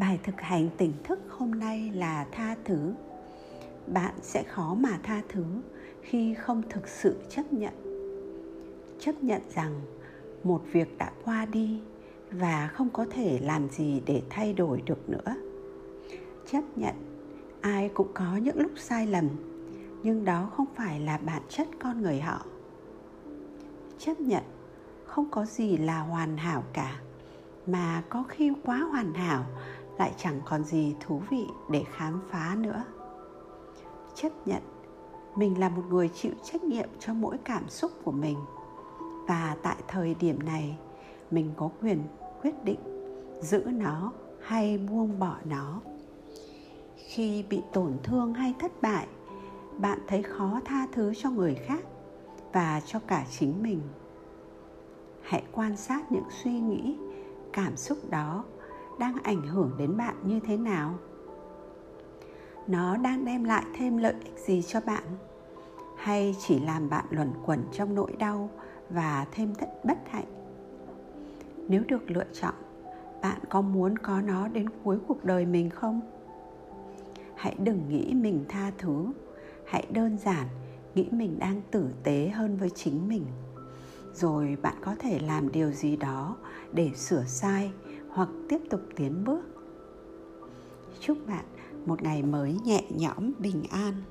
bài thực hành tỉnh thức hôm nay là tha thứ. Bạn sẽ khó mà tha thứ khi không thực sự chấp nhận. Chấp nhận rằng một việc đã qua đi và không có thể làm gì để thay đổi được nữa. Chấp nhận, ai cũng có những lúc sai lầm, nhưng đó không phải là bản chất con người họ. Chấp nhận, không có gì là hoàn hảo cả, mà có khi quá hoàn hảo lại chẳng còn gì thú vị để khám phá nữa. Chấp nhận, mình là một người chịu trách nhiệm cho mỗi cảm xúc của mình. Và tại thời điểm này, mình có quyền quyết định giữ nó hay buông bỏ nó. Khi bị tổn thương hay thất bại, bạn thấy khó tha thứ cho người khác và cho cả chính mình. Hãy quan sát những suy nghĩ, cảm xúc đó đang ảnh hưởng đến bạn như thế nào? Nó đang đem lại thêm lợi ích gì cho bạn? Hay chỉ làm bạn luẩn quẩn trong nỗi đau và thêm thất, bất hạnh? Nếu được lựa chọn, bạn có muốn có nó đến cuối cuộc đời mình không? Hãy đừng nghĩ mình tha thứ. Hãy đơn giản nghĩ mình đang tử tế hơn với chính mình. Rồi bạn có thể làm điều gì đó để sửa sai hoặc tiếp tục tiến bước. Chúc bạn một ngày mới nhẹ nhõm bình an.